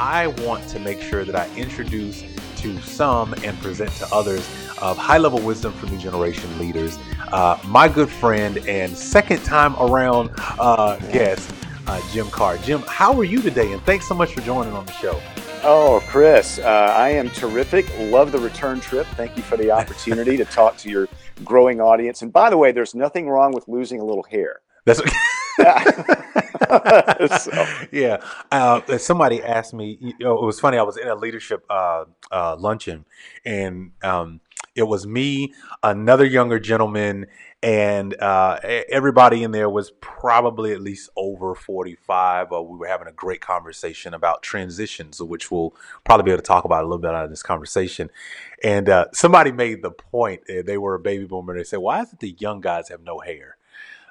I want to make sure that I introduce to some and present to others of high level wisdom for new generation leaders. Uh, my good friend and second time around uh, guest, uh, Jim Karrh. Jim, how are you today? And thanks so much for joining on the show. Oh, Chris, uh, I am terrific. Love the return trip. Thank you for the opportunity to talk to your growing audience. And by the way, there's nothing wrong with losing a little hair. That's so. yeah. Uh, somebody asked me. You know, it was funny. I was in a leadership uh, uh, luncheon, and um, it was me, another younger gentleman, and uh, everybody in there was probably at least over 45. Uh, we were having a great conversation about transitions, which we'll probably be able to talk about a little bit out of this conversation. And uh, somebody made the point, uh, they were a baby boomer, they said, Why is it the young guys have no hair?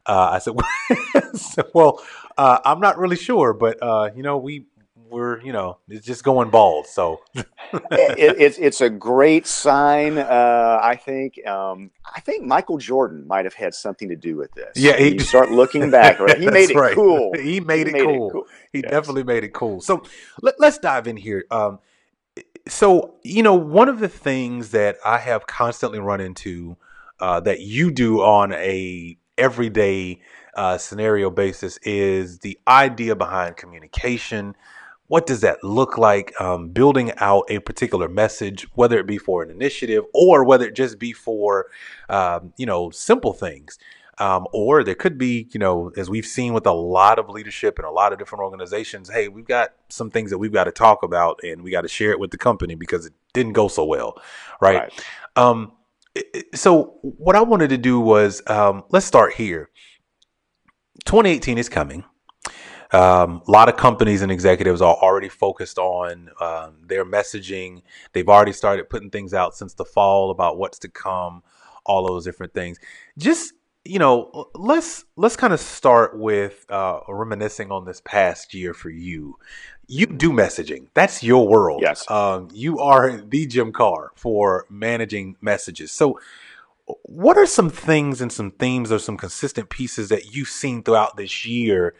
Uh, I said, "Well, uh, I'm not really sure, but uh, you know, we we're you know it's just going bald so it, it's it's a great sign uh, i think um, i think michael jordan might have had something to do with this yeah he, you start looking back right? he made it right. cool he made, he it, made cool. it, cool. he yes. definitely made it cool so let, us dive in here um, so you know one of the things that i have constantly run into uh, that you do on a everyday uh, scenario basis is the idea behind communication what does that look like? Um, building out a particular message, whether it be for an initiative or whether it just be for, um, you know, simple things. Um, or there could be, you know, as we've seen with a lot of leadership and a lot of different organizations, hey, we've got some things that we've got to talk about and we got to share it with the company because it didn't go so well, right? right. Um, so what I wanted to do was um, let's start here. 2018 is coming. Um, a lot of companies and executives are already focused on um, their messaging. They've already started putting things out since the fall about what's to come, all those different things. Just you know, let's let's kind of start with uh, reminiscing on this past year for you. You do messaging. That's your world. Yes. Um, you are the Jim Karrh for managing messages. So, what are some things and some themes or some consistent pieces that you've seen throughout this year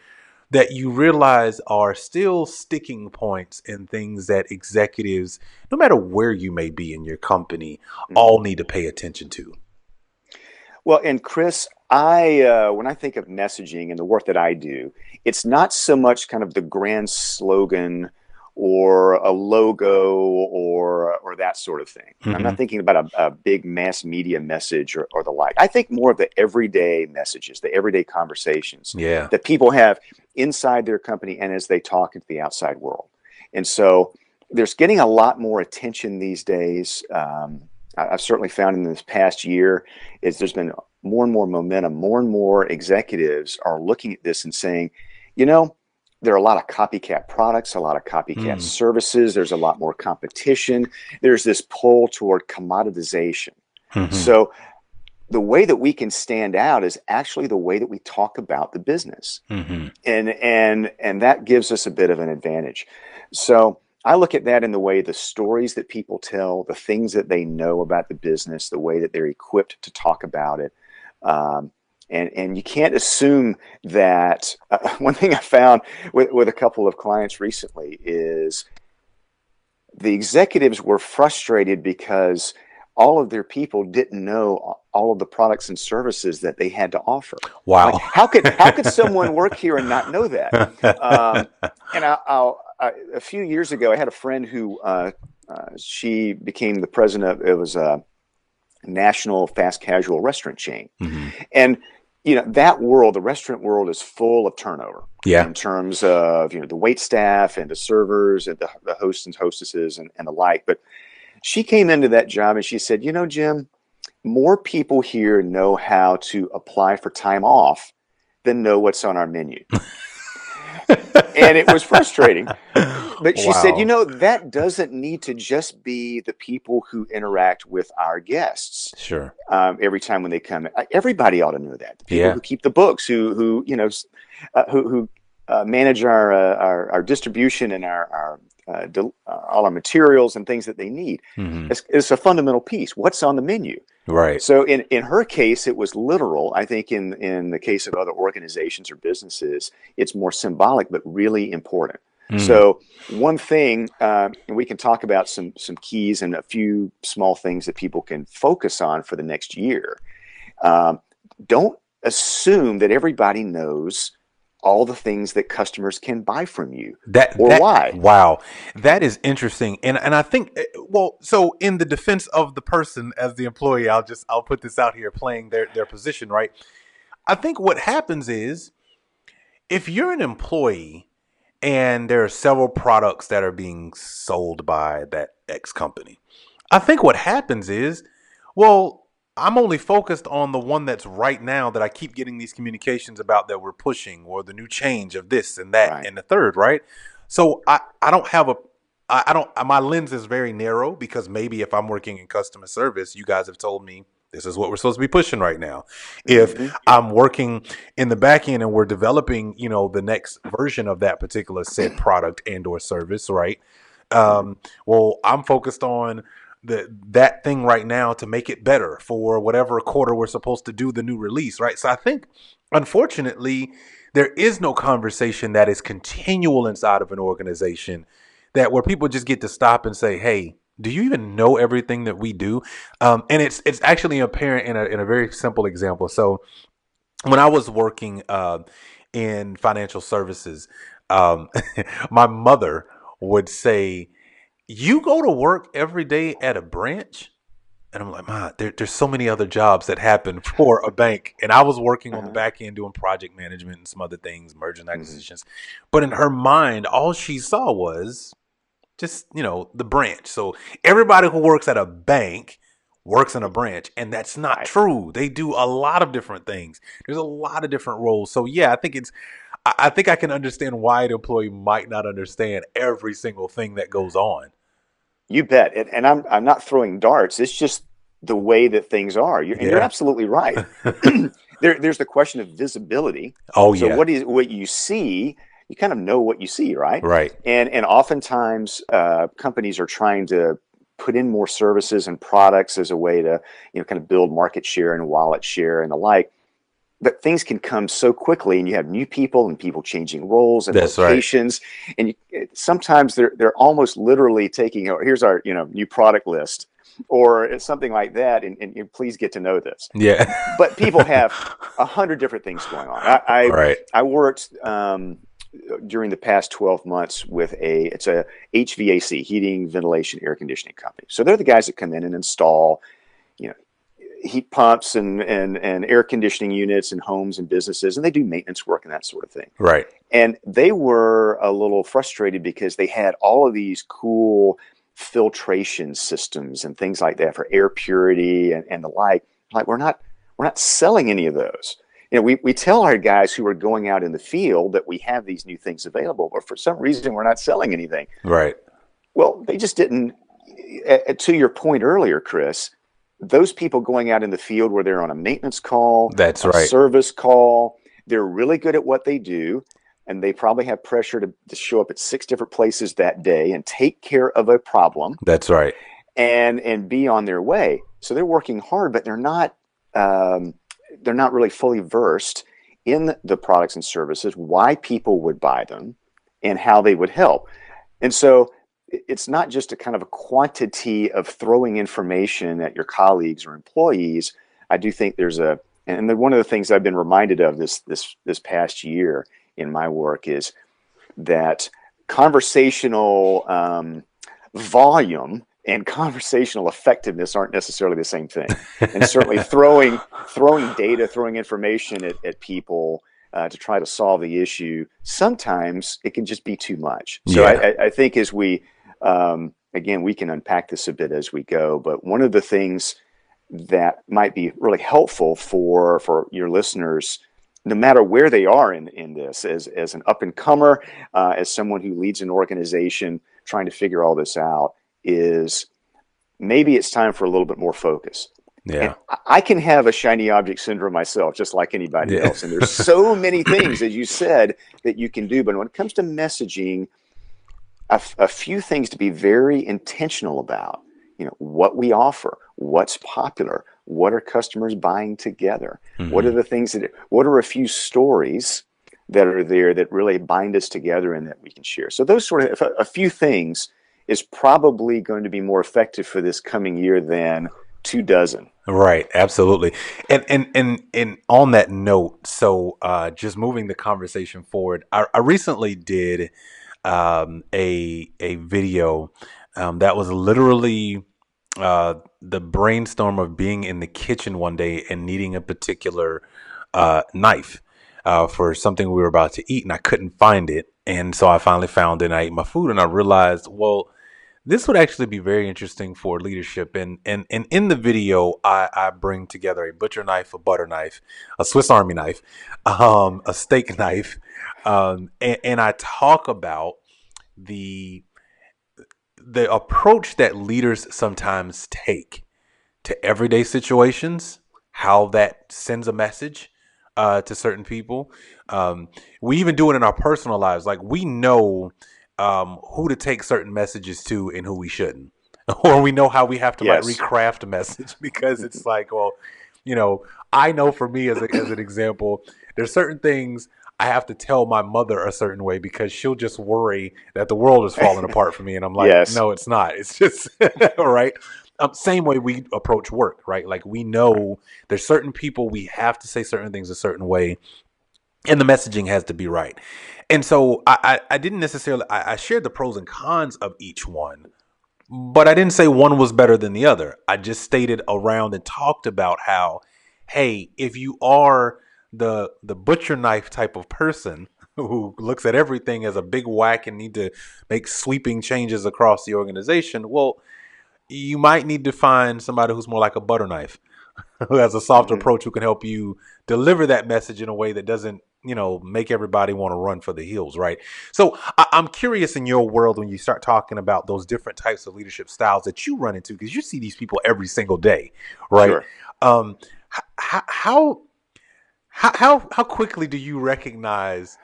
that you realize are still sticking points and things that executives, no matter where you may be in your company, mm-hmm. all need to pay attention to? Well, and Chris, I uh, when I think of messaging and the work that I do, it's not so much kind of the grand slogan or a logo or or that sort of thing. Mm-hmm. I'm not mm-hmm. thinking about a, a big mass media message or, or, the like. I think more of the everyday messages, the everyday conversations yeah. that people have inside their company and as they talk into the outside world. And so there's getting a lot more attention these days. Um, I've certainly found in this past year is there's been more and more momentum. More and more executives are looking at this and saying, you know, there are a lot of copycat products, a lot of copycat mm. services. There's a lot more competition. There's this pull toward commoditization. Mm-hmm. So the way that we can stand out is actually the way that we talk about the business, mm-hmm. and and and that gives us a bit of an advantage. So I look at that in the way the stories that people tell, the things that they know about the business, the way that they're equipped to talk about it. Um, and and you can't assume that uh, one thing i found with, with a couple of clients recently is the executives were frustrated because all of their people didn't know all of the products and services that they had to offer. Wow! Like, how could how could someone work here and not know that? Um, and I, I, a few years ago, I had a friend who uh, uh, she became the president of it was a national fast casual restaurant chain, mm-hmm. and you know that world the restaurant world is full of turnover yeah in terms of you know the wait staff and the servers and the, the hosts and hostesses and, and the like but she came into that job and she said you know jim more people here know how to apply for time off than know what's on our menu and it was frustrating. But she wow. said, you know, that doesn't need to just be the people who interact with our guests. Sure. Um, every time when they come, everybody ought to know that. The people yeah. who keep the books, who who you know, uh, who who uh, manage our, uh, our, our distribution and our our uh, del- uh, all our materials and things that they need. Mm-hmm. It's, it's, a fundamental piece. What's on the menu? Right. So in, in her case, it was literal. I think in, in the case of other organizations or businesses, it's more symbolic, but really important. Mm. So one thing, uh, and we can talk about some some keys and a few small things that people can focus on for the next year. Um, don't assume that everybody knows all the things that customers can buy from you. That or that, why? Wow, that is interesting, and and I think eh, well, so in the defense of the person as the employee, I'll just I'll put this out here, playing their their position, right? I think what happens is if you're an employee and there are several products that are being sold by that X company, I think what happens is, well, I'm only focused on the one that's right now that I keep getting these communications about that we're pushing or the new change of this and that right. and the third, right? So I, I don't have a I, I don't my lens is very narrow because maybe if I'm working in customer service, you guys have told me this is what we're supposed to be pushing right now. If mm-hmm. I'm working in the back end and we're developing, you know, the next version of that particular said product and or service, right? Um, well, I'm focused on the that thing right now to make it better for whatever quarter we're supposed to do the new release, right? So I think unfortunately there is no conversation that is continual inside of an organization that where people just get to stop and say, "Hey, do you even know everything that we do?" Um, and it's it's actually apparent in a in a very simple example. So when I was working uh, in financial services, um, my mother would say you go to work every day at a branch? And i'm like man there, there's so many other jobs that happen for a bank. And i was working on the uh-huh. back end doing project management and some other things merger and mm-hmm. acquisitions. Mm-hmm. but in her mind all she saw was just you know the branch. So everybody who works at a bank works in a branch and that's not true. They do a lot of different things. There's a lot of different roles. So yeah i think it's i think i can understand why an employee might not understand every single thing that goes on you bet. And, and, I'm I'm not throwing darts. It's just the way that things are. You're, yeah. and you're absolutely right. there, there's the question of visibility. Oh so yeah. So what is what you see? You kind of know what you see, right? Right. And and oftentimes uh, companies are trying to put in more services and products as a way to you know kind of build market share and wallet share and the like but things can come so quickly and you have new people and people changing roles and That's locations. Right. and you, sometimes they're they're almost literally taking oh, here's our you know new product list or something like that. And, and, and please get to know this. Yeah. But people have a hundred different things going on. I I, right. I worked um, during the past 12 months with a it's a HVAC heating ventilation air conditioning company. So they're the guys that come in and install you know heat pumps and, and, and air conditioning units and homes and businesses, and they do maintenance work and that sort of thing. Right. And they were a little frustrated because they had all of these cool filtration systems and things like that for air purity and, and the like. Like we're not we're not selling any of those. You know, we, we tell our guys who are going out in the field that we have these new things available, but for some reason we're not selling anything. Right. Well, they just didn't. To your point earlier, Chris, those people going out in the field where they're on a maintenance call, that's right, service call, they're really good at what they do, and they probably have pressure to, to show up at six different places that day and take care of a problem. That's right, and and be on their way. So they're working hard, but they're not um, they're not really fully versed in the products and services, why people would buy them, and how they would help. And so it's not just a kind of a quantity of throwing information at your colleagues or employees. I do think there's a, and one of the things I've been reminded of this this this past year in my work is that conversational um, volume and conversational effectiveness aren't necessarily the same thing. And certainly throwing throwing data, throwing information at, at people uh, to try to solve the issue, sometimes it can just be too much. So yeah. I, I, think as we um, again, we can unpack this a bit as we go, but one of the things that might be really helpful for for your listeners no matter where they are in, in this as, as an up and comer uh, as someone who leads an organization trying to figure all this out is maybe it's time for a little bit more focus yeah and i can have a shiny object syndrome myself just like anybody yeah. else and there's so many things as you said that you can do but when it comes to messaging a, few things to be very intentional about. You know, what we offer, what's popular, what are customers buying together, mm-hmm. what are the things that, what are a few stories that are there that really bind us together and that we can share. So those sort of a, a few things is probably going to be more effective for this coming year than two dozen. Right, absolutely. And and and and on that note, so uh, just moving the conversation forward, I, I recently did um, a a video um, that was literally uh, the brainstorm of being in the kitchen one day and needing a particular uh, knife uh, for something we were about to eat, and I couldn't find it, and so I finally found it. and I ate my food, and I realized, well this would actually be very interesting for leadership. And and, and in the video, I, I bring together a butcher knife, a butter knife, a Swiss Army knife, um, a steak knife, um, and, and I talk about the the approach that leaders sometimes take to everyday situations, how that sends a message uh, to certain people. Um, we even do it in our personal lives. Like we know um, who to take certain messages to and who we shouldn't, or we know how we have to yes. like recraft a message because it's like, well, you know, I know for me as, a, as an example, there's certain things I have to tell my mother a certain way because she'll just worry that the world is falling apart for me, and I'm like, yes. no, it's not. It's just right. Um, same way we approach work, right? Like we know there's certain people we have to say certain things a certain way, and the messaging has to be right. And so I, I, I didn't necessarily I, I shared the pros and cons of each one, but I didn't say one was better than the other. I just stated around and talked about how, hey, if you are the the butcher knife type of person who looks at everything as a big whack and need to make sweeping changes across the organization, well, you might need to find somebody who's more like a butter knife, who has a softer mm-hmm. approach, who can help you deliver that message in a way that doesn't you know make everybody want to run for the hills right? So I- am curious in your world when you start talking about those different types of leadership styles that you run into because you see these people every single day right? Sure. um h- how how how quickly do you recognize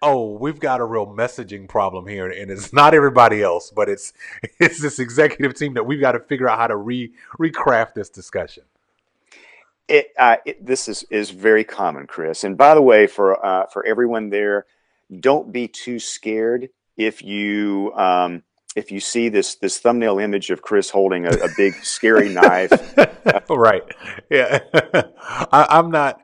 oh we've got a real messaging problem here and it's not everybody else but it's it's this executive team that we've got to figure out how to re recraft this discussion it, uh, it, this is, is very common, Chris. And by the way, for uh, for everyone there, don't be too scared if you um, if you see this this thumbnail image of Chris holding a, a big scary knife. right. Yeah. I, am not.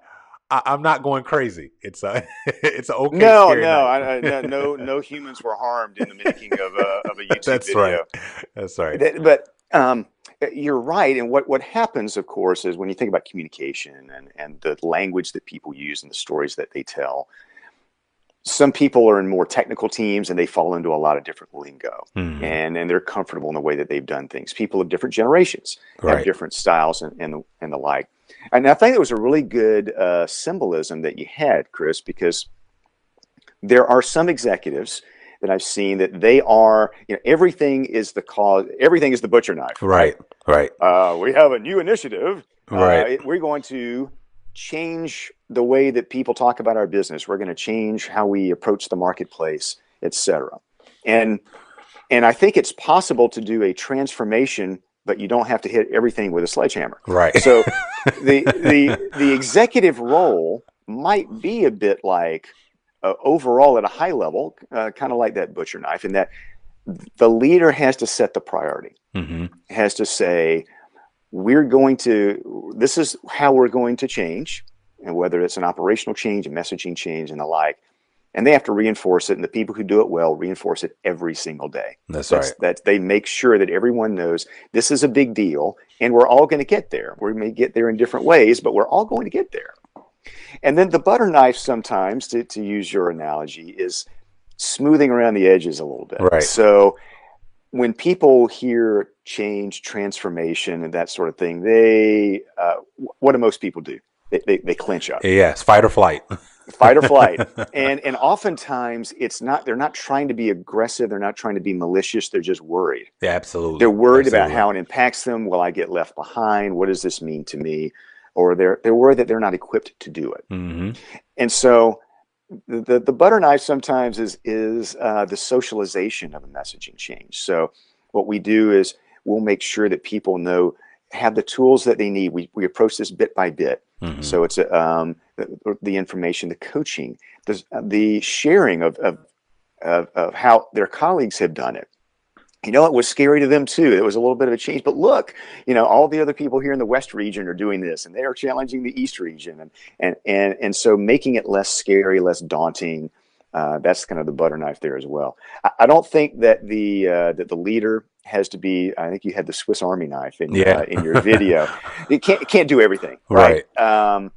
I, am not going crazy. It's a it's a okay. No, no, I, I, no, no humans were harmed in the making of a of a YouTube That's video. Right. That's right. But um, uh, you're right. And what, what happens, of course, is when you think about communication and, and the language that people use and the stories that they tell, some people are in more technical teams and they fall into a lot of different lingo mm. and, and they're comfortable in the way that they've done things. People of different generations right. have different styles and, and, the, and the like. And I think it was a really good uh, symbolism that you had, Chris, because there are some executives – that I've seen that they are, you know, everything is the cause, everything is the butcher knife. Right, right. Uh, we have a new initiative. Right. Uh, we're going to change the way that people talk about our business. We're going to change how we approach the marketplace, etc. And and I think it's possible to do a transformation, but you don't have to hit everything with a sledgehammer. Right. So the the the executive role might be a bit like uh, overall at a high level, uh, kind of like that butcher knife, in that the leader has to set the priority, mm-hmm. has to say, we're going to, this is how we're going to change, and whether it's an operational change, a messaging change, and the like. And they have to reinforce it, and the people who do it well reinforce it every single day. That's, That's right. That they make sure that everyone knows this is a big deal, and we're all going to get there. We may get there in different ways, but we're all going to get there. And then the butter knife, sometimes, to, to use your analogy, is smoothing around the edges a little bit. Right. So when people hear change, transformation, and that sort of thing, they uh, what do most people do? They, they, they clench up. Yes, fight or flight. fight or flight. and and oftentimes it's not they're not trying to be aggressive, they're not trying to be malicious, they're just worried. Yeah, absolutely. They're worried absolutely. about how it impacts them. Will I get left behind? What does this mean to me? Or they're they're worried that they're not equipped to do it. Mm-hmm. And so the, the butter knife sometimes is is uh, the socialization of a messaging change. So what we do is we'll make sure that people know have the tools that they need. We, we approach this bit by bit. Mm-hmm. So it's um, the, the, information, the coaching, the, the sharing of, of, of, of how their colleagues have done it you know, it was scary to them too. It was a little bit of a change, but look, you know, all the other people here in the West region are doing this, and they are challenging the East region, and and and and so making it less scary, less daunting. Uh, that's kind of the butter knife there as well. I, I don't think that the uh, that the leader has to be. I think you had the Swiss Army knife in yeah. uh, in your video. it can't it can't do everything, right? right. Um,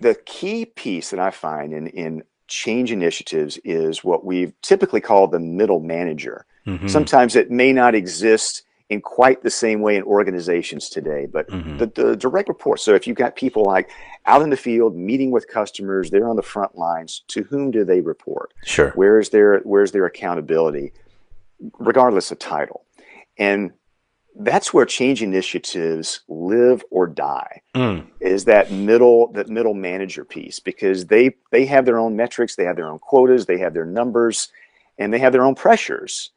the key piece that I find in in change initiatives is what we've typically called the middle manager. Mm-hmm. Sometimes it may not exist in quite the same way in organizations today, but mm-hmm. the, the, direct report. So if you've got people like out in the field meeting with customers, they're on the front lines. To whom do they report? Sure. Where's their Where's their accountability, regardless of title? And that's where change initiatives live or die mm. is that middle that middle manager piece because they they have their own metrics they have their own quotas they have their numbers and they have their own pressures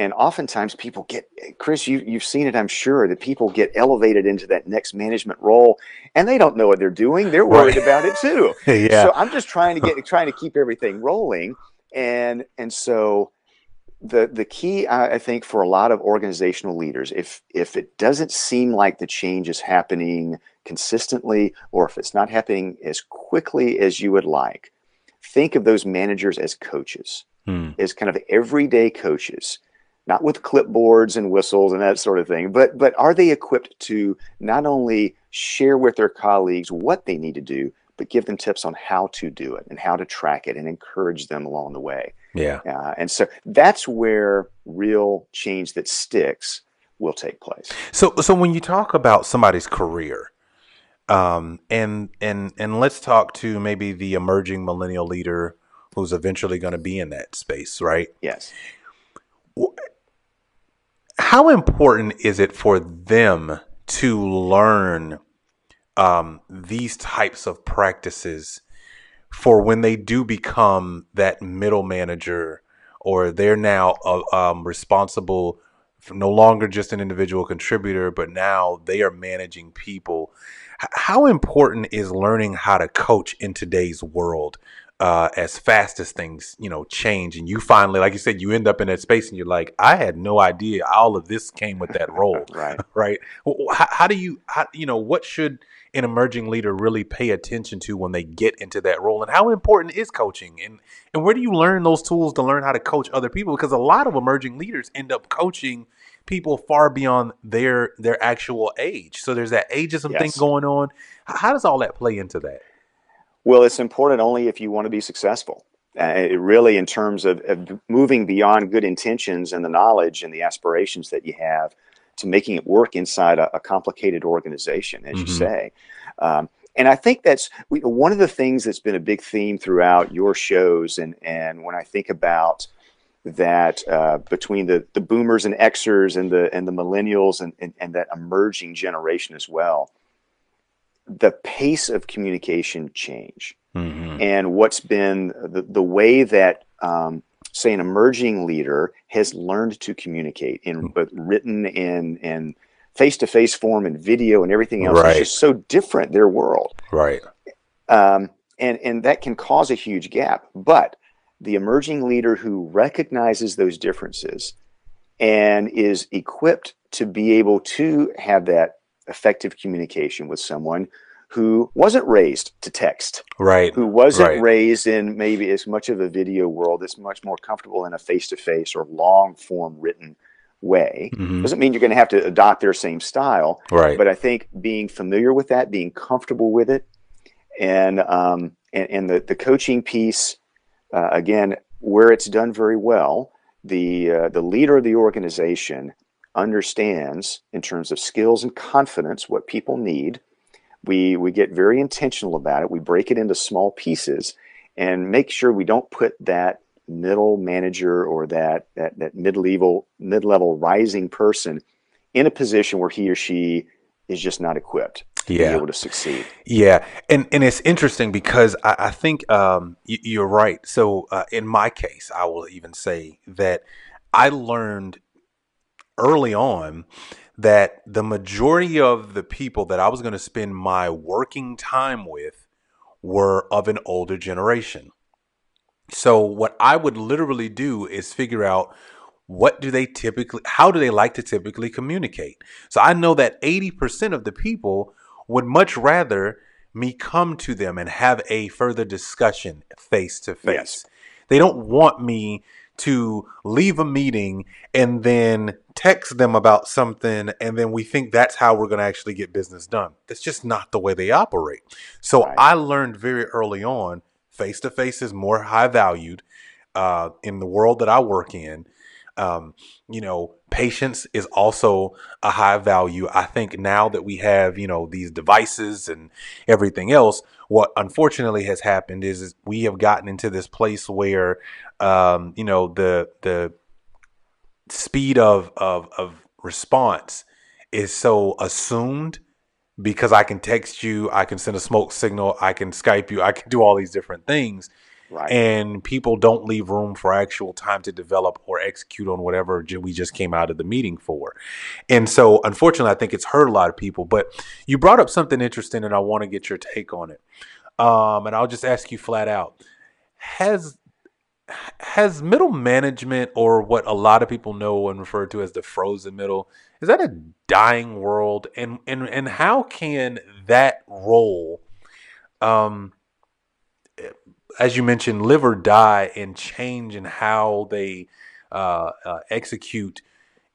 and oftentimes people get chris you, you've seen it i'm sure that people get elevated into that next management role and they don't know what they're doing they're worried right. about it too yeah. so i'm just trying to get trying to keep everything rolling and and so the the key I think for a lot of organizational leaders, if if it doesn't seem like the change is happening consistently, or if it's not happening as quickly as you would like, think of those managers as coaches, hmm. as kind of everyday coaches, not with clipboards and whistles and that sort of thing, but but are they equipped to not only share with their colleagues what they need to do, but give them tips on how to do it and how to track it and encourage them along the way. Yeah. Uh, and so that's where real change that sticks will take place. So, so when you talk about somebody's career, um, and and and let's talk to maybe the emerging millennial leader who's eventually going to be in that space, right? Yes. How important is it for them to learn um, these types of practices for when they do become that middle manager or they're now uh, um, responsible for no longer just an individual contributor, but now they are managing people. H- how important is learning how to coach in today's world? Uh, as fast as things, you know, change, and you finally, like you said, you end up in that space, and you're like, I had no idea all of this came with that role, right? Right? How, how do you, how, you know, what should an emerging leader really pay attention to when they get into that role? And how important is coaching? And and where do you learn those tools to learn how to coach other people? Because a lot of emerging leaders end up coaching people far beyond their their actual age. So there's that ageism yes. thing going on. How does all that play into that well it's important only if you want to be successful uh, really in terms of, of moving beyond good intentions and the knowledge and the aspirations that you have to making it work inside a, a complicated organization, as mm-hmm. you say. Um, and I think that's one of the things that's been a big theme throughout your shows. And, and when I think about that uh, between the, the boomers and Xers and the, and the millennials and, and, and that emerging generation as well, the pace of communication change. Mm-hmm. And what's been the, the way that um, say an emerging leader has learned to communicate in hmm. both written and and face to face form and video and everything else right. is just so different their world right um, and and that can cause a huge gap but the emerging leader who recognizes those differences and is equipped to be able to have that effective communication with someone who wasn't raised to text, right? Who wasn't right. raised in maybe as much of a video world, that's much more comfortable in a face-to-face or long-form written way. Mm-hmm. Doesn't mean you're going to have to adopt their same style, right? But I think being familiar with that, being comfortable with it, and um, and, and the the coaching piece, uh, again, where it's done very well, the uh, the leader of the organization understands in terms of skills and confidence what people need we we get very intentional about it. We break it into small pieces and make sure we don't put that middle manager or that that that mid-level mid-level rising person in a position where he or she is just not equipped to yeah. be able to succeed. Yeah, and and it's interesting because I, I think um, you, are right. So uh, in my case, I will even say that I learned early on that the majority of the people that I was going to spend my working time with were of an older generation. So what I would literally do is figure out what do they typically how do they like to typically communicate. So I know that 80% of the people would much rather me come to them and have a further discussion face to face. They don't want me to leave a meeting and then text them about something and then we think that's how we're going to actually get business done. That's just not the way they operate. So right. I learned very early on face to face is more high valued uh, in the world that I work in. Um, you know, patience is also a high value. I think now that we have, you know, these devices and everything else, what unfortunately has happened is, is we have gotten into this place where um, you know the the speed of of of response is so assumed because I can text you, I can send a smoke signal, I can Skype you, I can do all these different things. Right. And people don't leave room for actual time to develop or execute on whatever we just came out of the meeting for. And so, unfortunately, I think it's hurt a lot of people. But you brought up something interesting, and I want to get your take on it. Um, and I'll just ask you flat out: Has has middle management or what a lot of people know and refer to as the frozen middle is that a dying world and and and how can that role um as you mentioned live or die and change in how they uh, uh, execute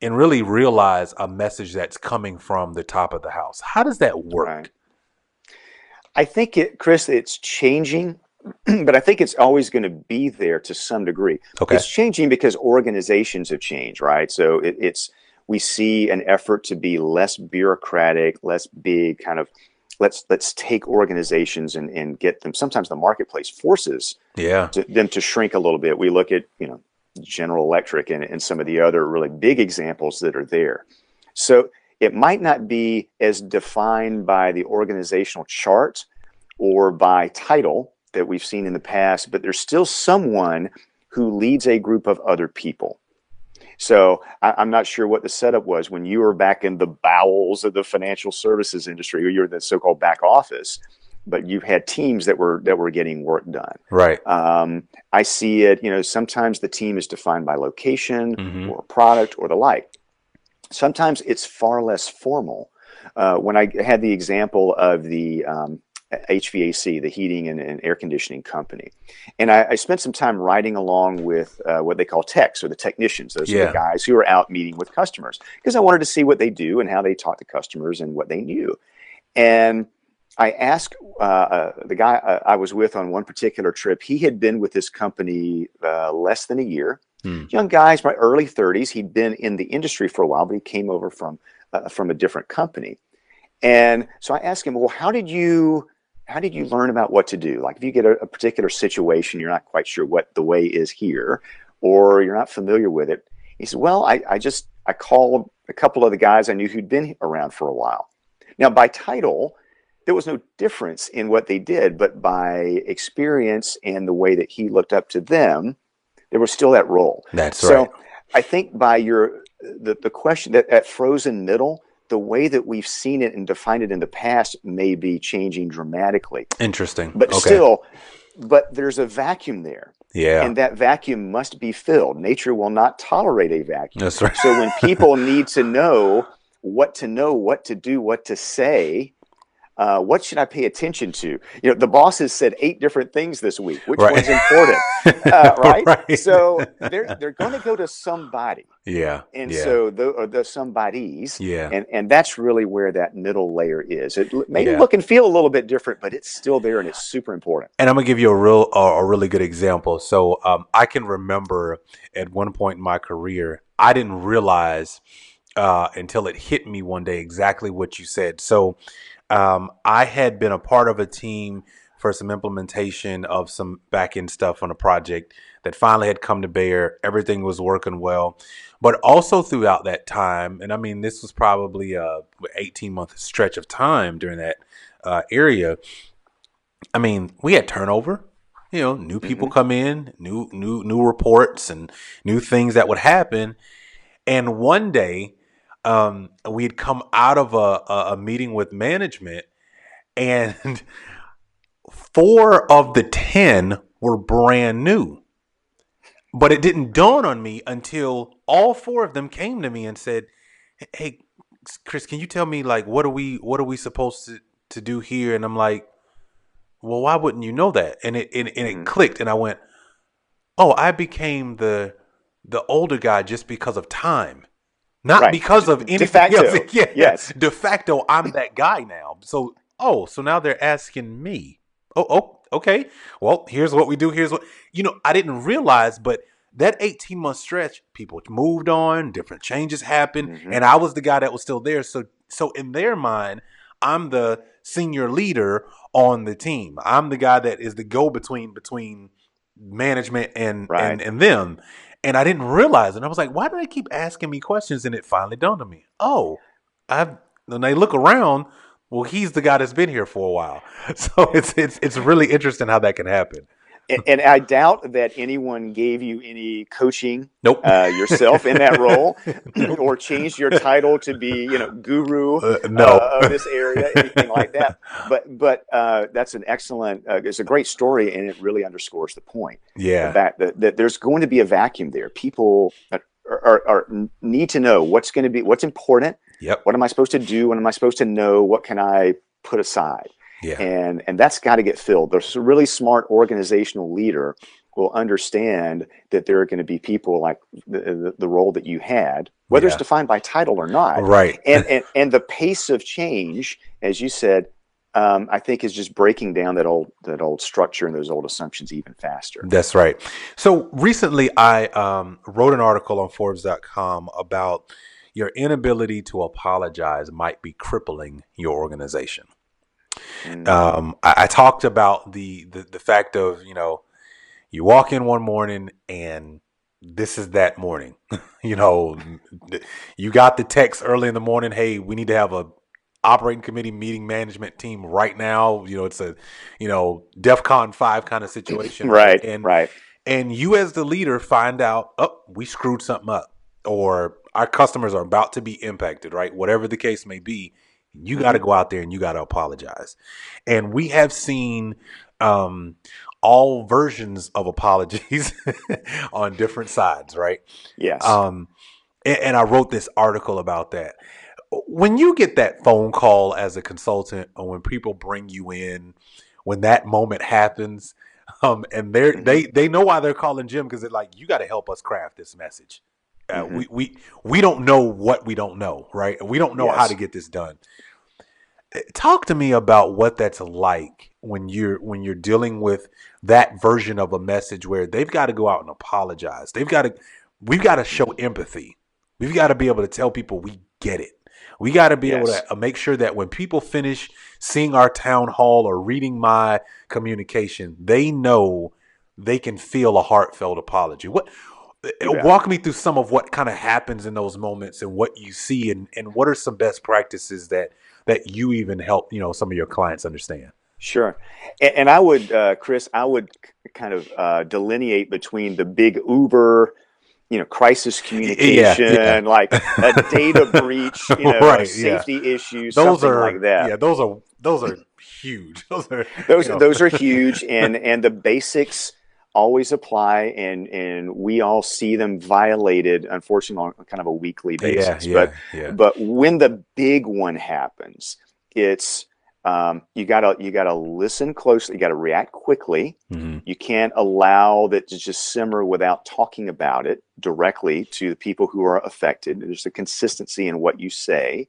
and really realize a message that's coming from the top of the house how does that work right. i think it chris it's changing but I think it's always going to be there to some degree. Okay. It's changing because organizations have changed, right? So it, it's we see an effort to be less bureaucratic, less big, kind of let's let's take organizations and, and get them. Sometimes the marketplace forces yeah to, them to shrink a little bit. We look at you know General Electric and, and some of the other really big examples that are there. So it might not be as defined by the organizational chart or by title that we've seen in the past, but there's still someone who leads a group of other people. So I, am not sure what the setup was when you were back in the bowels of the financial services industry, or you're the so-called back office, but you had teams that were that were getting work done. Right. Um, I see it. You know, sometimes the team is defined by location mm-hmm. or product or the like. Sometimes it's far less formal. Uh, when I had the example of the um, HVAC, the heating and, and, air conditioning company. And I, I, spent some time riding along with uh, what they call techs or the technicians. Those yeah. are the guys who are out meeting with customers because I wanted to see what they do and how they talk to customers and what they knew. And I asked uh, uh, the guy uh, I was with on one particular trip, he had been with this company uh, less than a year. Hmm. Young guy, my early 30s. He'd been in the industry for a while, but he came over from uh, from a different company. And so I asked him, "Well, how did you how did you learn about what to do? Like if you get a, a particular situation, you're not quite sure what the way is here, or you're not familiar with it. He said, well, I, I just, I called a couple of the guys I knew who'd been around for a while. Now by title, there was no difference in what they did, but by experience and the way that he looked up to them, there was still that role. That's so right. I think by your the, the question that at frozen middle, the way that we've seen it and defined it in the past may be changing dramatically. Interesting. But okay. still, but there's a vacuum there. Yeah. And that vacuum must be filled. Nature will not tolerate a vacuum. That's right. so when people need to know what to know, what to do, what to say, uh, what should I pay attention to? You know, the boss has said eight different things this week. Which right. one's important? Uh, right? right? So they're they're going to go to somebody. Yeah. And yeah. so the the somebodies. Yeah. And and that's really where that middle layer is. It may yeah. look and feel a little bit different, but it's still there and it's super important. And I'm gonna give you a real uh, a really good example. So um, I can remember at one point in my career, I didn't realize uh, until it hit me one day exactly what you said. So um, I had been a part of a team for some implementation of some back end stuff on a project that finally had come to bear. Everything was working well. But also throughout that time, and I mean, this was probably a 18 month stretch of time during that uh, area. I mean, we had turnover. You know, new people mm-hmm. come in, new new new reports and new things that would happen. And one day, um, we had come out of a, a, meeting with management, and four of the ten were brand new. But it didn't dawn on me until all four of them came to me and said, "Hey, Chris, can you tell me like what are we what are we supposed to, to do here?" And I'm like, "Well, why wouldn't you know that?" And it and, and it Mhm. clicked, and I went, "Oh, I became the the older guy just because of time, not Right. because of anything facto. else." Yeah, Yes. de facto, I'm that guy now. So, oh, so now they're asking me. Oh, oh, okay. Well, here's what we do. Here's what you know. I didn't realize, but that 18 month stretch, people moved on, different changes happened, Mhm. and I was the guy that was still there. So, so in their mind, I'm the senior leader on the team. I'm the guy that is the go between between management and Right. and and them. And I didn't realize, and I was like, "Why do they keep asking me questions?" And it finally dawned on me. Oh, I've. When they look around, well, he's the guy that's been here for a while. So it's it's it's really interesting how that can happen. And, and I doubt that anyone gave you any coaching Nope. uh, yourself in that role, or changed your title to be, you know, guru Uh, no. uh, of this area, anything like that. But but uh, that's an excellent, uh, it's a great story, and it really underscores the point yeah. that, that that there's going to be a vacuum there. People are, are, are need to know what's going to be what's important. Yep. What am I supposed to do? What am I supposed to know? What can I put aside? Yeah. and and that's got to get filled. There's a really smart organizational leader will understand that there are going to be people like the, the, the role that you had, whether Yeah. it's defined by title or not, Right. and, and and the pace of change, as you said, um, I think is just breaking down that old that old structure and those old assumptions even faster. That's right. So recently, I um, wrote an article on Forbes.com about your inability to apologize might be crippling your organization. Mm. Um, I, I talked about the, the the fact of you know you walk in one morning and this is that morning. you know, you got the text early in the morning. Hey, we need to have a operating committee meeting management team right now. You know, it's a you know DefCon five kind of situation. right, And right, and you as the leader find out, oh, we screwed something up, or our customers are about to be impacted, right? Whatever the case may be, you got to go out there and you got to apologize. And we have seen um, all versions of apologies on different sides, right? yes, Um, and, and I wrote this article about that. When you get that phone call as a consultant, or when people bring you in, when that moment happens, um, and they're Mhm. they they know why they're calling Jim because they're like, you got to help us craft this message. Uh, Mhm. We we we don't know what we don't know, right? We don't know how to get this done. Uh, Talk to me about what that's like when you're when you're dealing with that version of a message where they've got to go out and apologize. They've got to we've got to show empathy. We've got to be able to tell people we get it. We got to be able to uh, make sure that when people finish seeing our town hall or reading my communication, they know they can feel a heartfelt apology. What Yeah. walk me through some of what kind of happens in those moments and what you see and, and what are some best practices that that you even help, you know, some of your clients understand. Sure, and, and I would, uh, Chris, I would kind of uh, delineate between the big Uber, you know, crisis communication, yeah. like a data breach, you know, Right, a yeah. safety issue, Those something are like that. Yeah, those are those are huge. Those are those you know. those are huge, and and the basics always apply, and and we all see them violated, unfortunately, on kind of a weekly basis. yeah, But yeah. but when the big one happens, it's um, you gotta you gotta listen closely. You gotta react quickly. Mhm. You can't allow that to just simmer without talking about it directly to the people who are affected. There's a consistency in what you say.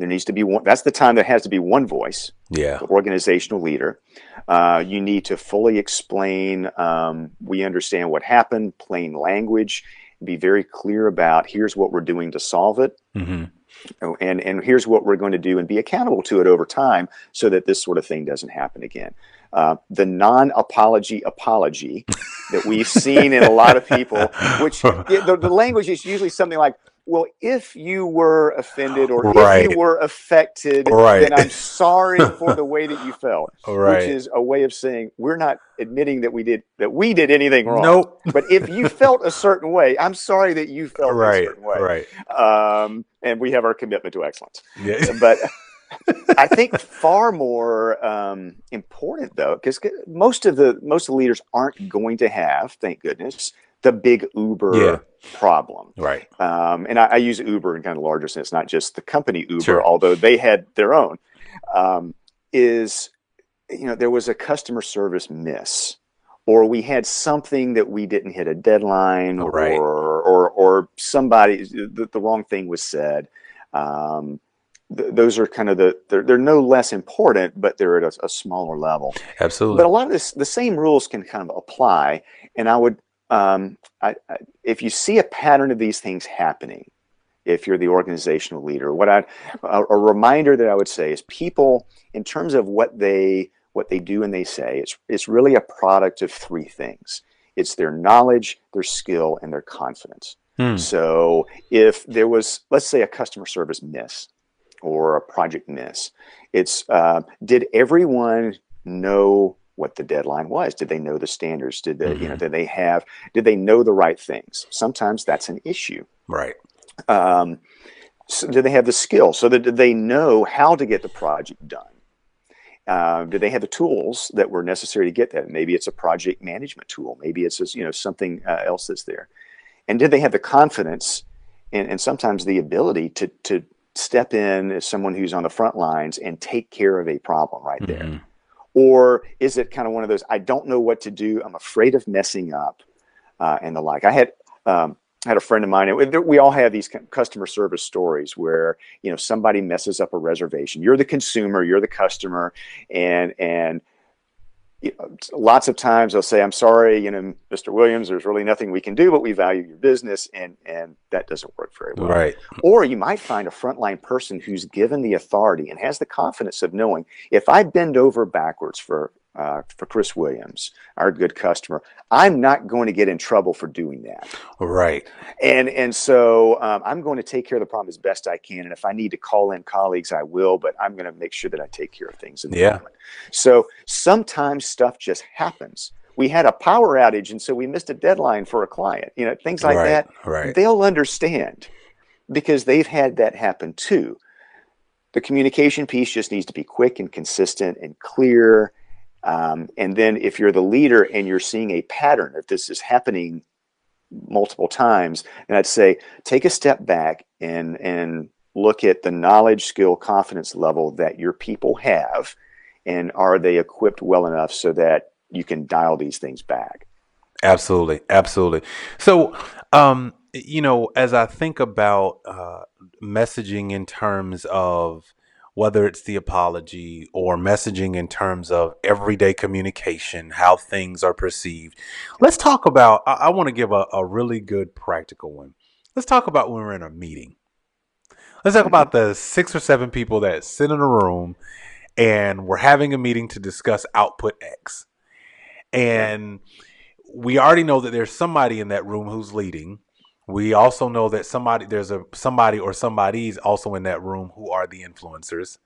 There needs to be one. That's the time there has to be one voice, Yeah. the organizational leader. Uh, you need to fully explain. Um, we understand what happened, plain language. Be very clear about here's what we're doing to solve it. hmm Oh, and and here's what we're going to do and be accountable to it over time so that this sort of thing doesn't happen again uh, the non-apology apology that we've seen in a lot of people which the, the language is usually something like well, if you were offended or right. if you were affected, right. then I'm sorry for the way that you felt. Right. Which is a way of saying we're not admitting that we did that we did anything wrong. Nope. but if you felt a certain way, I'm sorry that you felt right. a certain way. Right. Um, and we have our commitment to excellence. Yeah. But I think far more um, important though, because most of the most of the leaders aren't going to have, thank goodness, the big Uber yeah. problem. Right. Um, and I, I, use Uber in kind of larger sense, not just the company Uber, sure. although they had their own. Um, is you know there was a customer service miss, or we had something that we didn't hit a deadline, right. or or or somebody the, the wrong thing was said. Um, th- those are kind of the they're, they're no less important, but they're at a, a smaller level. Absolutely. But a lot of this the same rules can kind of apply, and I would um, I, I, if you see a pattern of these things happening, if you're the organizational leader, what I a, a reminder that I would say is people, in terms of what they what they do and they say, it's it's really a product of three things. It's their knowledge, their skill, and their confidence. Hmm. So if there was, let's say, a customer service miss or a project miss, it's uh, did everyone know what the deadline was. Did they know the standards? Did they, mm-hmm. you know, mm-hmm. did they have, did they know the right things? Sometimes that's an issue. Right. Um, so do they have the skill? So that they know how to get the project done? Uh, do they have the tools that were necessary to get that? Maybe it's a project management tool. Maybe it's just, you know something uh, else that's there. And did they have the confidence and, and sometimes the ability to to step in as someone who's on the front lines and take care of a problem right there? Mm-hmm. Or is it kind of one of those, I don't know what to do, I'm afraid of messing up, uh, and the like? I had, um, had a friend of mine. and We all have these customer service stories where you know somebody messes up a reservation. You're the consumer, you're the customer, and and you know, lots of times they'll say, "I'm sorry, you know, Mr. Williams, there's really nothing we can do, but we value your business," and and that doesn't work very well. Right. Or you might find a frontline person who's given the authority and has the confidence of knowing if I bend over backwards for uh, for Chris Williams, our good customer. I'm not going to get in trouble for doing that. Right. And and so um, I'm going to take care of the problem as best I can. And if I need to call in colleagues, I will. But I'm going to make sure that I take care of things in the yeah. moment. So sometimes stuff just happens. We had a power outage, and so we missed a deadline for a client. You know, things like right. that. Right. They'll understand because they've had that happen too. The communication piece just needs to be quick and consistent and clear um, and then if you're the leader and you're seeing a pattern, if this is happening multiple times, then I'd say take a step back and and look at the knowledge, skill, confidence level that your people have, and are they equipped well enough so that you can dial these things back. Absolutely, absolutely. So, um, you know, as I think about uh, messaging in terms of whether it's the apology or messaging in terms of everyday communication, how things are perceived. Let's talk about, I, I want to give a, a really good practical one. Let's talk about when we're in a meeting. Let's talk about mm-hmm. the six or seven people that sit in a room and we're having a meeting to discuss output X. And we already know that there's somebody in that room who's leading we also know that somebody there's a somebody or somebody's also in that room who are the influencers.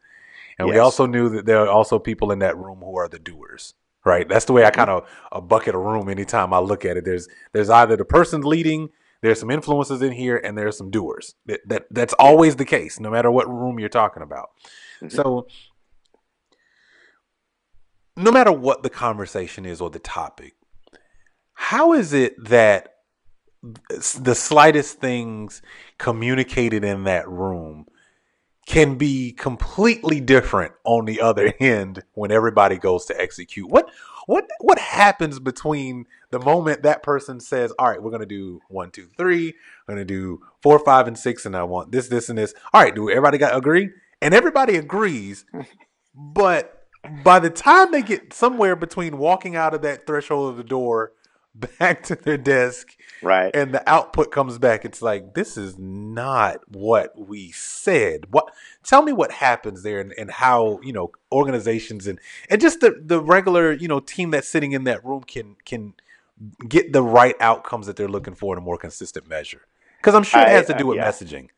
And yes. we also knew that there are also people in that room who are the doers. Right? That's the way I mm-hmm. kind of a bucket a room anytime I look at it. There's there's either the person leading, there's some influences in here, and there's some doers. That, that that's always the case, no matter what room you're talking about. Mm-hmm. So no matter what the conversation is or the topic, how is it that the slightest things communicated in that room can be completely different on the other end when everybody goes to execute. What what what happens between the moment that person says, "All right, we're to do one, two, three. Going to do four, five, and six, and I want this, this, and this." All right, do everybody got agree? And everybody agrees, but by the time they get somewhere between walking out of that threshold of the door back to their desk right and the output comes back it's like this is not what we said what tell me what happens there and, and how you know organizations and and just the the regular you know team that's sitting in that room can can get the right outcomes that they're looking for in a more consistent measure Because I'm sure it has to do with yeah. messaging.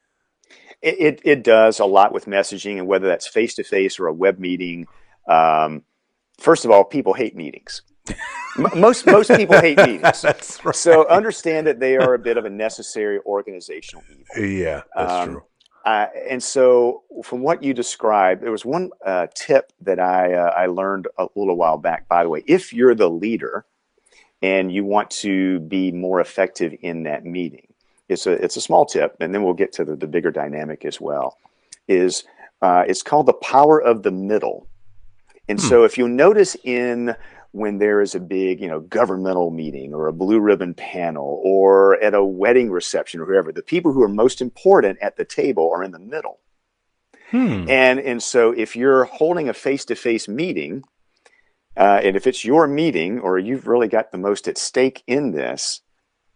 It, it, it does a lot with messaging, and whether that's face to face or a web meeting. Um, first of all, people hate meetings. Most most people hate meetings. Right. So understand that they are a bit of a necessary organizational evil. Yeah, that's um, true. Uh, and so, from what you described, there was one uh, tip that I uh, I learned a little while back. By the way, if you're the leader and you want to be more effective in that meeting, it's a it's a small tip, and then we'll get to the, the bigger dynamic as well. Is uh, it's called the power of the middle. And hmm. so, if you notice in when there is a big, you know, governmental meeting or a blue ribbon panel or at a wedding reception or whoever, the people who are most important at the table are in the middle. Hmm. And and so if you're holding a face-to-face meeting, uh, and if it's your meeting or you've really got the most at stake in this,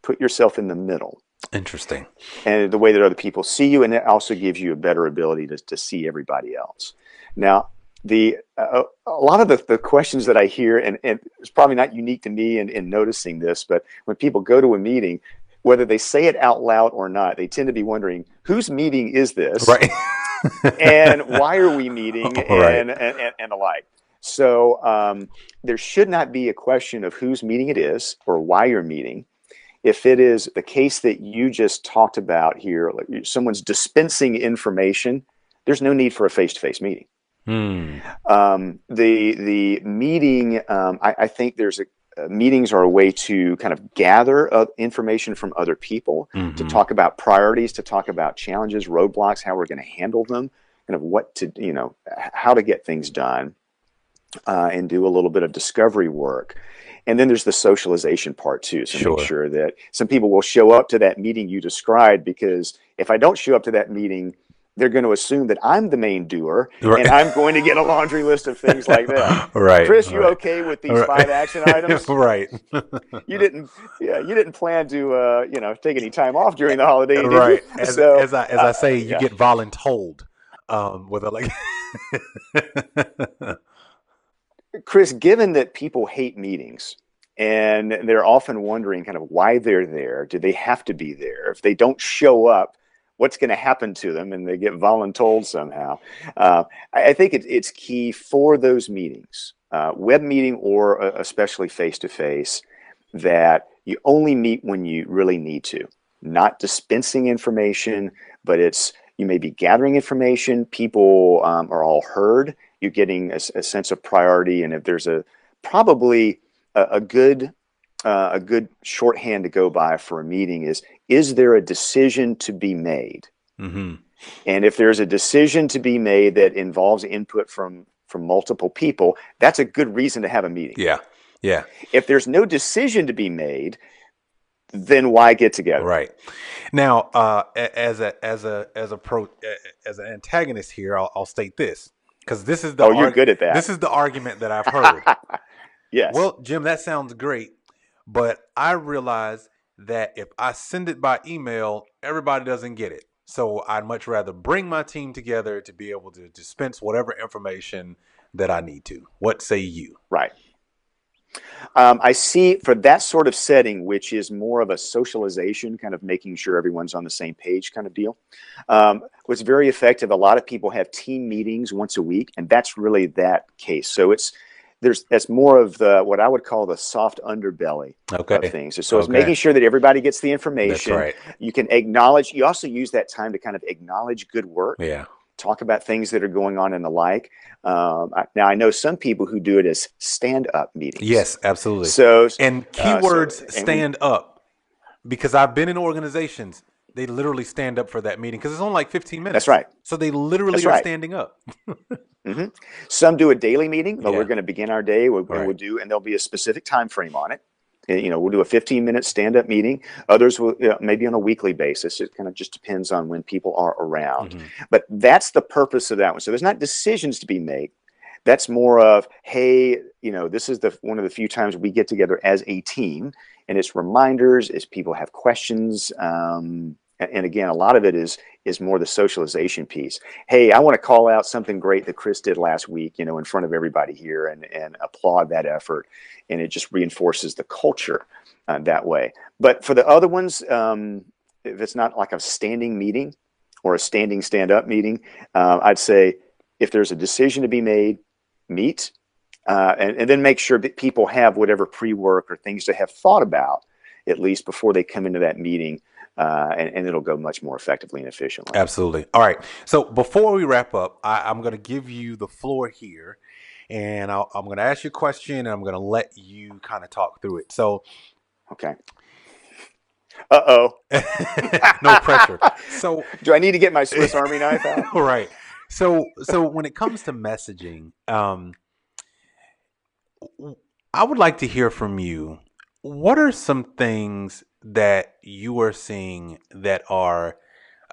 put yourself in the middle. Interesting. And the way that other people see you, and it also gives you a better ability to, to see everybody else. Now, the uh, a lot of the, the questions that I hear, and, and it's probably not unique to me in, in noticing this, but when people go to a meeting, whether they say it out loud or not, they tend to be wondering whose meeting is this, right? and why are we meeting, right. and, and, and, alike. So um, there should not be a question of whose meeting it is or why you're meeting. If it is the case that you just talked about here, like someone's dispensing information, there's no need for a face-to-face meeting. Hmm. Um, the the meeting, um, I, I, think there's a uh, meetings are a way to kind of gather uh, information from other people mm-hmm. to talk about priorities, to talk about challenges, roadblocks, how we're going to handle them, kind of what to you know how to get things done, uh, and do a little bit of discovery work. And then there's the socialization part too. So sure. make sure that some people will show up to that meeting you described because if I don't show up to that meeting, they're going to assume that I'm the main doer right. and I'm going to get a laundry list of things like that. right. Chris, you right. okay with these right. five action items? right. you didn't, yeah, you didn't plan to, uh, you know, take any time off during the holiday, right? As, so, as I as uh, I say, you yeah. get voluntold um, with a like. Chris, given that people hate meetings, and they're often wondering kind of why they're there. Do they have to be there? If they don't show up, what's going to happen to them and they get voluntold somehow. Uh, I, think it, it's key for those meetings, uh, web meeting or uh, especially face to face, that you only meet when you really need to, not dispensing information, but it's you may be gathering information. People um, are all heard. You're getting a, a, sense of priority, and if there's a probably a, a good uh, a good shorthand to go by for a meeting is is there a decision to be made? Mm-hmm. And if there's a decision to be made that involves input from from multiple people, that's a good reason to have a meeting. Yeah. Yeah. If there's no decision to be made, then why get together? Right. Now, uh, as a as a as a pro as an antagonist here, I'll, I'll state this because this is the oh, you're good at that. This is the argument that I've heard. yes. Well, Jim, that sounds great, but I realize that if I send it by email, everybody doesn't get it. So I'd much rather bring my team together to be able to dispense whatever information that I need to. What say you? Right. Um, I see for that sort of setting, which is more of a socialization, kind of making sure everyone's on the same page kind of deal, um, was very effective. A lot of people have team meetings once a week, and that's really that case. So it's there's that's more of the what I would call the soft underbelly okay. of things. So, it's making sure that everybody gets the information. Right. You can acknowledge. You also use that time to kind of acknowledge good work. Yeah. Talk about things that are going on and the like. Um, now I know some people who do it as stand-up meetings. Yes, absolutely. So and keywords uh, so, stand we, up because I've been in organizations they literally stand up for that meeting because it's only like 15 minutes. That's right. So they literally That's are right. standing up. mm-hmm. Some do a daily meeting, but yeah. we're going to begin our day. We'll, right. we'll, do, and there'll be a specific time frame on it. You know, we'll do a 15 minute stand up meeting. Others will you know, maybe on a weekly basis. It kind of just depends on when people are around. Mm-hmm. But that's the purpose of that one. So there's not decisions to be made. That's more of, hey, you know, this is the one of the few times we get together as a team, and it's reminders. As people have questions, um, and again a lot of it is is more the socialization piece hey i want to call out something great that chris did last week you know in front of everybody here and and applaud that effort and it just reinforces the culture uh, that way but for the other ones um, if it's not like a standing meeting or a standing stand up meeting, uh, I'd say if there's a decision to be made, meet, uh, and, and then make sure that people have whatever pre work or things to have thought about at least before they come into that meeting. Uh, and, and, it'll go much more effectively and efficiently. Absolutely. All right. So before we wrap up, I, am going to give you the floor here, and i am going to ask you a question, and I'm going to let you kind of talk through it. So, okay. Uh oh. no pressure. So, do I need to get my Swiss Army knife out? right. So, so when it comes to messaging, um, I would like to hear from you. What are some things that you are seeing that are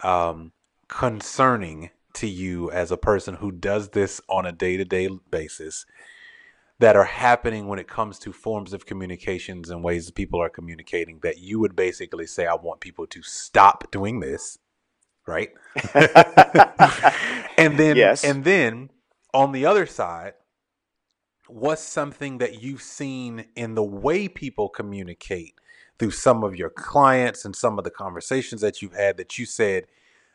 um, concerning to you as a person who does this on a day to day basis that are happening when it comes to forms of communications and ways that people are communicating that you would basically say, I want people to stop doing this, right? and then, yes. and then on the other side, what's something that you've seen in the way people communicate through some of your clients and some of the conversations that you've had that you said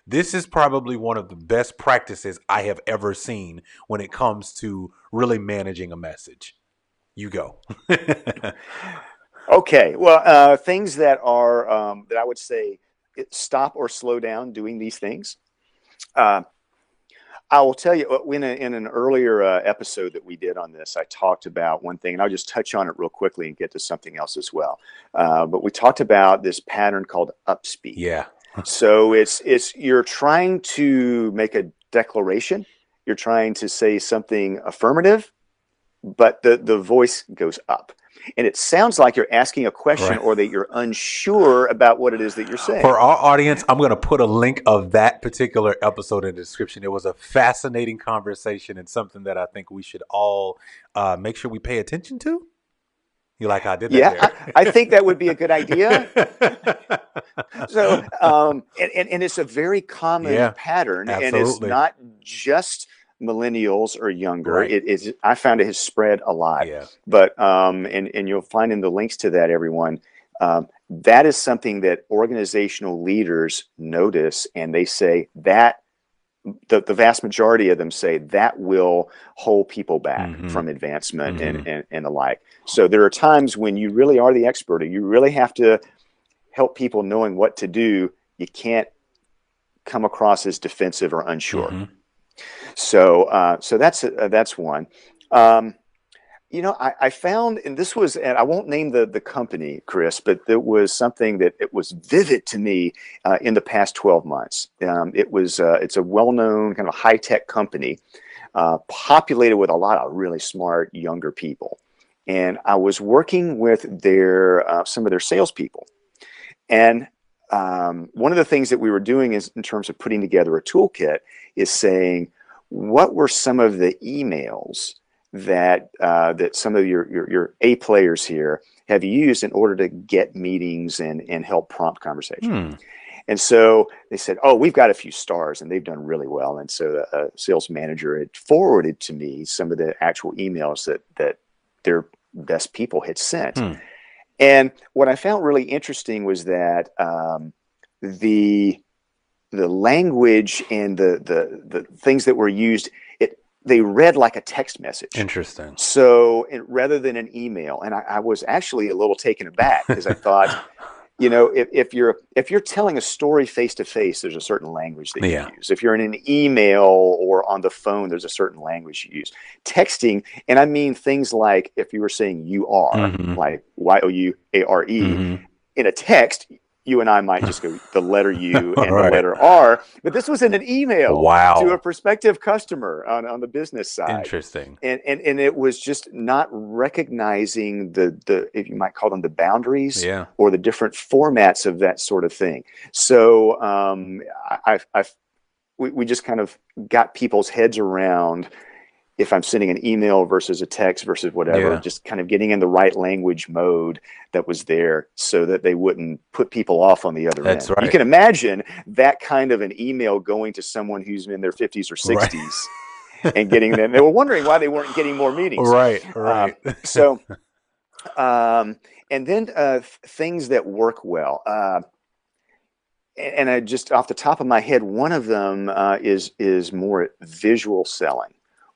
this is probably one of the best practices I have ever seen when it comes to really managing a message. You go. okay. Well, uh, things that are um, that I would say stop or slow down doing these things. Uh, I will tell you uh, in, a, in an earlier uh, episode that we did on this, I talked about one thing, and I'll just touch on it real quickly and get to something else as well. Uh, but we talked about this pattern called upspeak. Yeah. so it's it's you're trying to make a declaration, you're trying to say something affirmative, but the the voice goes up and it sounds like you're asking a question right. or that you're unsure about what it is that you're saying. For our audience, I'm going to put a link of that particular episode in the description. It was a fascinating conversation and something that I think we should all uh, make sure we pay attention to. You like I did that? Yeah, I, I, think that would be a good idea. so, um, and, and, and, it's a very common yeah, pattern, absolutely. and it's not just millennials or younger. Right. It is I found it has spread a lot. Yeah. But um, and and you'll find in the links to that, everyone. Um, that is something that organizational leaders notice, and they say that the, the vast majority of them say that will hold people back mm-hmm. from advancement mm-hmm. and, and, and the like. So there are times when you really are the expert, and you really have to help people knowing what to do. You can't come across as defensive or unsure. Mm-hmm. So, uh, so that's uh, that's one. Um, you know, I, I, found, and this was, and I won't name the the company, Chris, but it was something that it was vivid to me uh, in the past twelve months. Um, it was, uh, it's a well known kind of high tech company, uh, populated with a lot of really smart younger people, and I was working with their uh, some of their salespeople, and um, one of the things that we were doing is in terms of putting together a toolkit is saying what were some of the emails that uh, that some of your, your, your A players here have used in order to get meetings and and help prompt conversation. Hmm. And so they said, "Oh, we've got a few stars, and they've done really well." And so a sales manager had forwarded to me some of the actual emails that that their best people had sent. Hmm. And what I found really interesting was that um, the the language and the the the things that were used it they read like a text message. Interesting. So it, rather than an email and I, I, was actually a little taken aback because i thought you know if, if you're if you're telling a story face to face there's a certain language that you yeah. use if you're in an email or on the phone there's a certain language you use texting and i mean things like if you were saying you are mm-hmm. like y-o-u-a-r-e mm-hmm. in a text you and I might just go the letter U and right. the letter R. But this was in an email wow. to a prospective customer on, on the business side. Interesting. And, and and it was just not recognizing the the if you might call them the boundaries yeah. or the different formats of that sort of thing. So um, I, I we, we just kind of got people's heads around if I'm sending an email versus a text versus whatever, yeah. just kind of getting in the right language mode that was there so that they wouldn't put people off on the other That's end. Right. You can imagine that kind of an email going to someone who's in their 50s or 60s right. and getting them. They were wondering why they weren't getting more meetings. Right, right. Um, so, um, and then uh, things that work well. Uh, and I just off the top of my head, one of them uh, is is more visual selling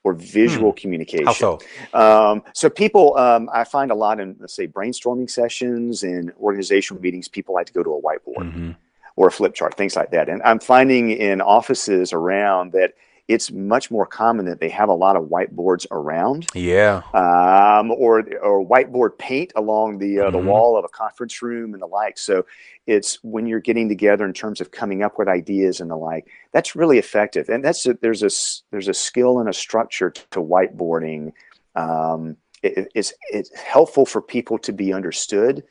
or visual hmm. communication. How so? Um, so people, um, I find a lot in let's say brainstorming sessions and organizational meetings, people like to go to a whiteboard mm-hmm. or a flip chart, things like that. And I'm finding in offices around that it's much more common that they have a lot of whiteboards around. Yeah. Um, or or whiteboard paint along the uh, mm-hmm. the wall of a conference room and the like. So it's when you're getting together in terms of coming up with ideas and the like. That's really effective, and that's a, there's a there's a skill and a structure to whiteboarding. Um, it, it's it's helpful for people to be understood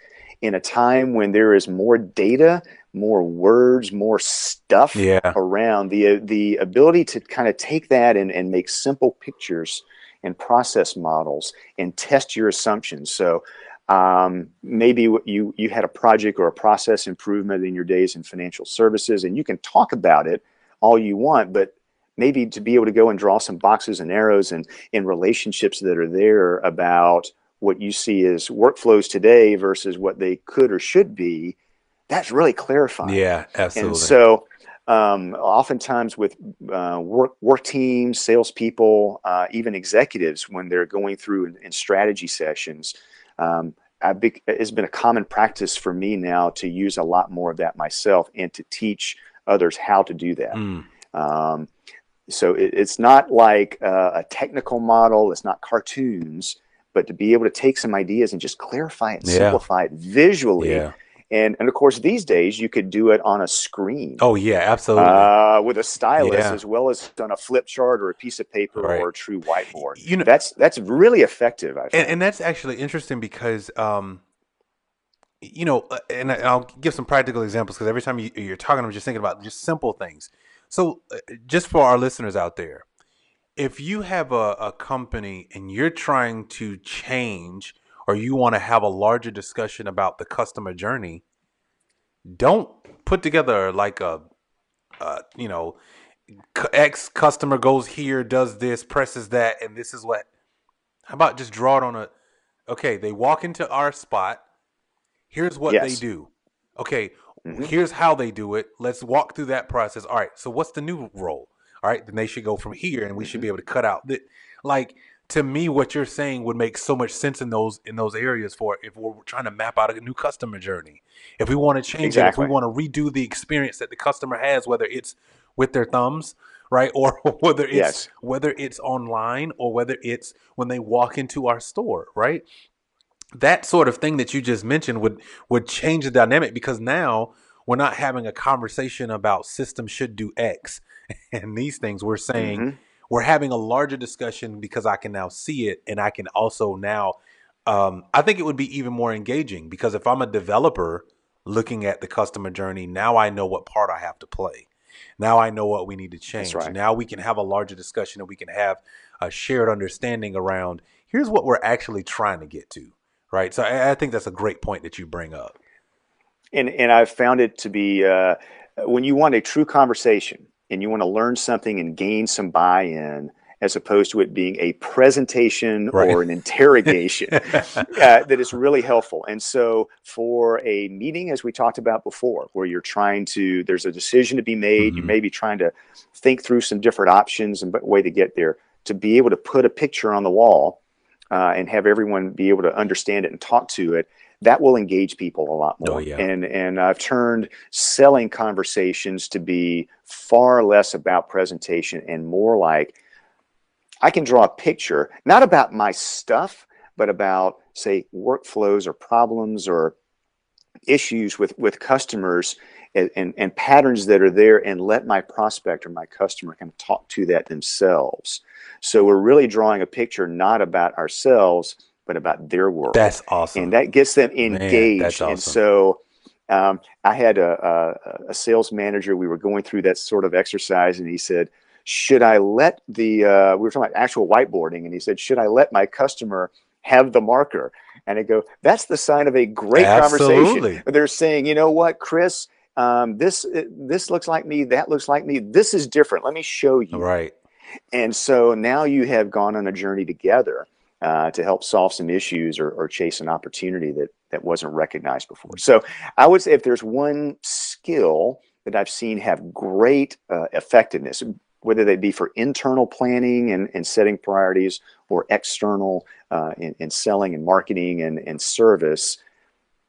in a time when there is more data more words, more stuff yeah. around the the ability to kind of take that and, and make simple pictures and process models and test your assumptions. So um, maybe you you had a project or a process improvement in your days in financial services, and you can talk about it all you want, but maybe to be able to go and draw some boxes and arrows and in relationships that are there about what you see as workflows today versus what they could or should be that's really clarifying. Yeah, absolutely. And so, um, oftentimes with uh, work work teams, salespeople, uh, even executives, when they're going through in, in strategy sessions, um, be, it's been a common practice for me now to use a lot more of that myself and to teach others how to do that. Mm. Um, so it, it's not like uh, a technical model; it's not cartoons, but to be able to take some ideas and just clarify it, and yeah. simplify it visually. Yeah and and of course these days you could do it on a screen. Oh yeah, absolutely. Uh, with a stylus yeah. as well as on a flip chart or a piece of paper right. or a true whiteboard. You know that's that's really effective. And, and, that's actually interesting because. Um, you know, uh, and I'll give some practical examples because every time you, are talking, I'm just thinking about just simple things. So, uh, just for our listeners out there, if you have a, a company and you're trying to change or you want to have a larger discussion about the customer journey, don't put together like a, uh, you know, X customer goes here, does this, presses that, and this is what. How about just draw it on a? Okay, they walk into our spot. Here's what yes. they do. Okay, mm-hmm. here's how they do it. Let's walk through that process. All right, so what's the new role? All right, then they should go from here, and we mm-hmm. should be able to cut out that. Like to me what you're saying would make so much sense in those in those areas for if we're trying to map out a new customer journey if we want to change exactly. it if we want to redo the experience that the customer has whether it's with their thumbs right or whether it's yes. whether it's online or whether it's when they walk into our store right that sort of thing that you just mentioned would would change the dynamic because now we're not having a conversation about system should do x and these things we're saying mm-hmm we're having a larger discussion because I can now see it and I can also now um, I think it would be even more engaging because if I'm a developer looking at the customer journey, now I know what part I have to play. Now I know what we need to change. Right. Now we can have a larger discussion and we can have a shared understanding around here's what we're actually trying to get to. Right. So I, I think that's a great point that you bring up. And and I've found it to be uh, when you want a true conversation, and you want to learn something and gain some buy-in as opposed to it being a presentation right. or an interrogation uh, that is really helpful and so for a meeting as we talked about before where you're trying to there's a decision to be made mm-hmm. you may be trying to think through some different options and way to get there to be able to put a picture on the wall uh, and have everyone be able to understand it and talk to it that will engage people a lot oh, more. Oh, yeah. And and I've turned selling conversations to be far less about presentation and more like I can draw a picture, not about my stuff, but about say workflows or problems or issues with with customers and, and, and patterns that are there and let my prospect or my customer kind of talk to that themselves. So we're really drawing a picture not about ourselves, but about their world. That's awesome. And that gets them engaged. Man, awesome. And so um, I had a, a, a, sales manager. We were going through that sort of exercise, and he said, "Should I let the uh, we were talking about actual whiteboarding?" And he said, "Should I let my customer have the marker?" And I go, "That's the sign of a great Absolutely. conversation." They're saying, "You know what, Chris." Um, this this looks like me. That looks like me. This is different. Let me show you. Right. And so now you have gone on a journey together uh, to help solve some issues or, or, chase an opportunity that that wasn't recognized before. So I would say if there's one skill that I've seen have great uh, effectiveness, whether they be for internal planning and, and setting priorities or external uh, in, in, selling and marketing and, and service.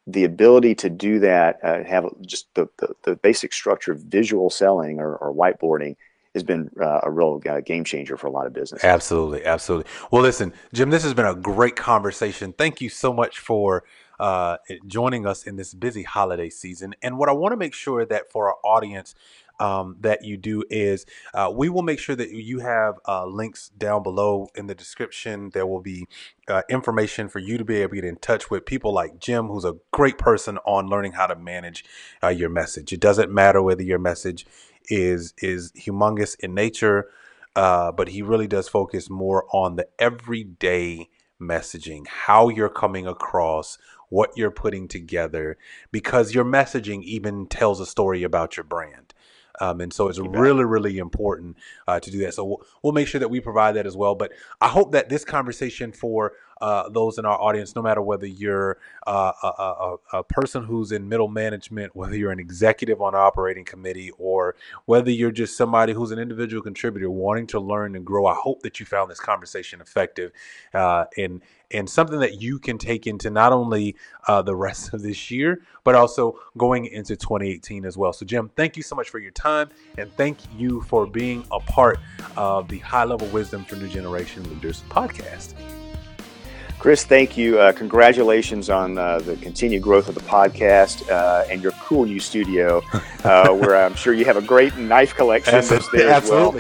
The ability to do that, uh, have just the, the, the, basic structure of visual selling or, or whiteboarding has been uh, a real uh, game changer for a lot of businesses. Absolutely, absolutely. Well, listen, Jim, this has been a great conversation. Thank you so much for uh, joining us in this busy holiday season. And what I want to make sure that for our audience, um, that you do is uh, we will make sure that you have uh, links down below in the description. There will be uh, information for you to be able to get in touch with people like Jim, who's a great person on learning how to manage uh, your message. It doesn't matter whether your message is is humongous in nature, uh, but he really does focus more on the everyday messaging, how you're coming across, what you're putting together, because your messaging even tells a story about your brand. Um, and so it's really, really important uh, to do that. So we'll, we'll, make sure that we provide that as well. But I hope that this conversation for uh, those in our audience, no matter whether you're uh, a, a, a, person who's in middle management, whether you're an executive on an operating committee, or whether you're just somebody who's an individual contributor wanting to learn and grow, I hope that you found this conversation effective uh, and and something that you can take into not only uh, the rest of this year, but also going into 2018 as well. So, Jim, thank you so much for your time and thank you for being a part of the High Level Wisdom for New Generation Leaders podcast. Chris, thank you. Uh, congratulations on uh, the continued growth of the podcast uh, and your cool new studio, uh, where I'm sure you have a great knife collection as well.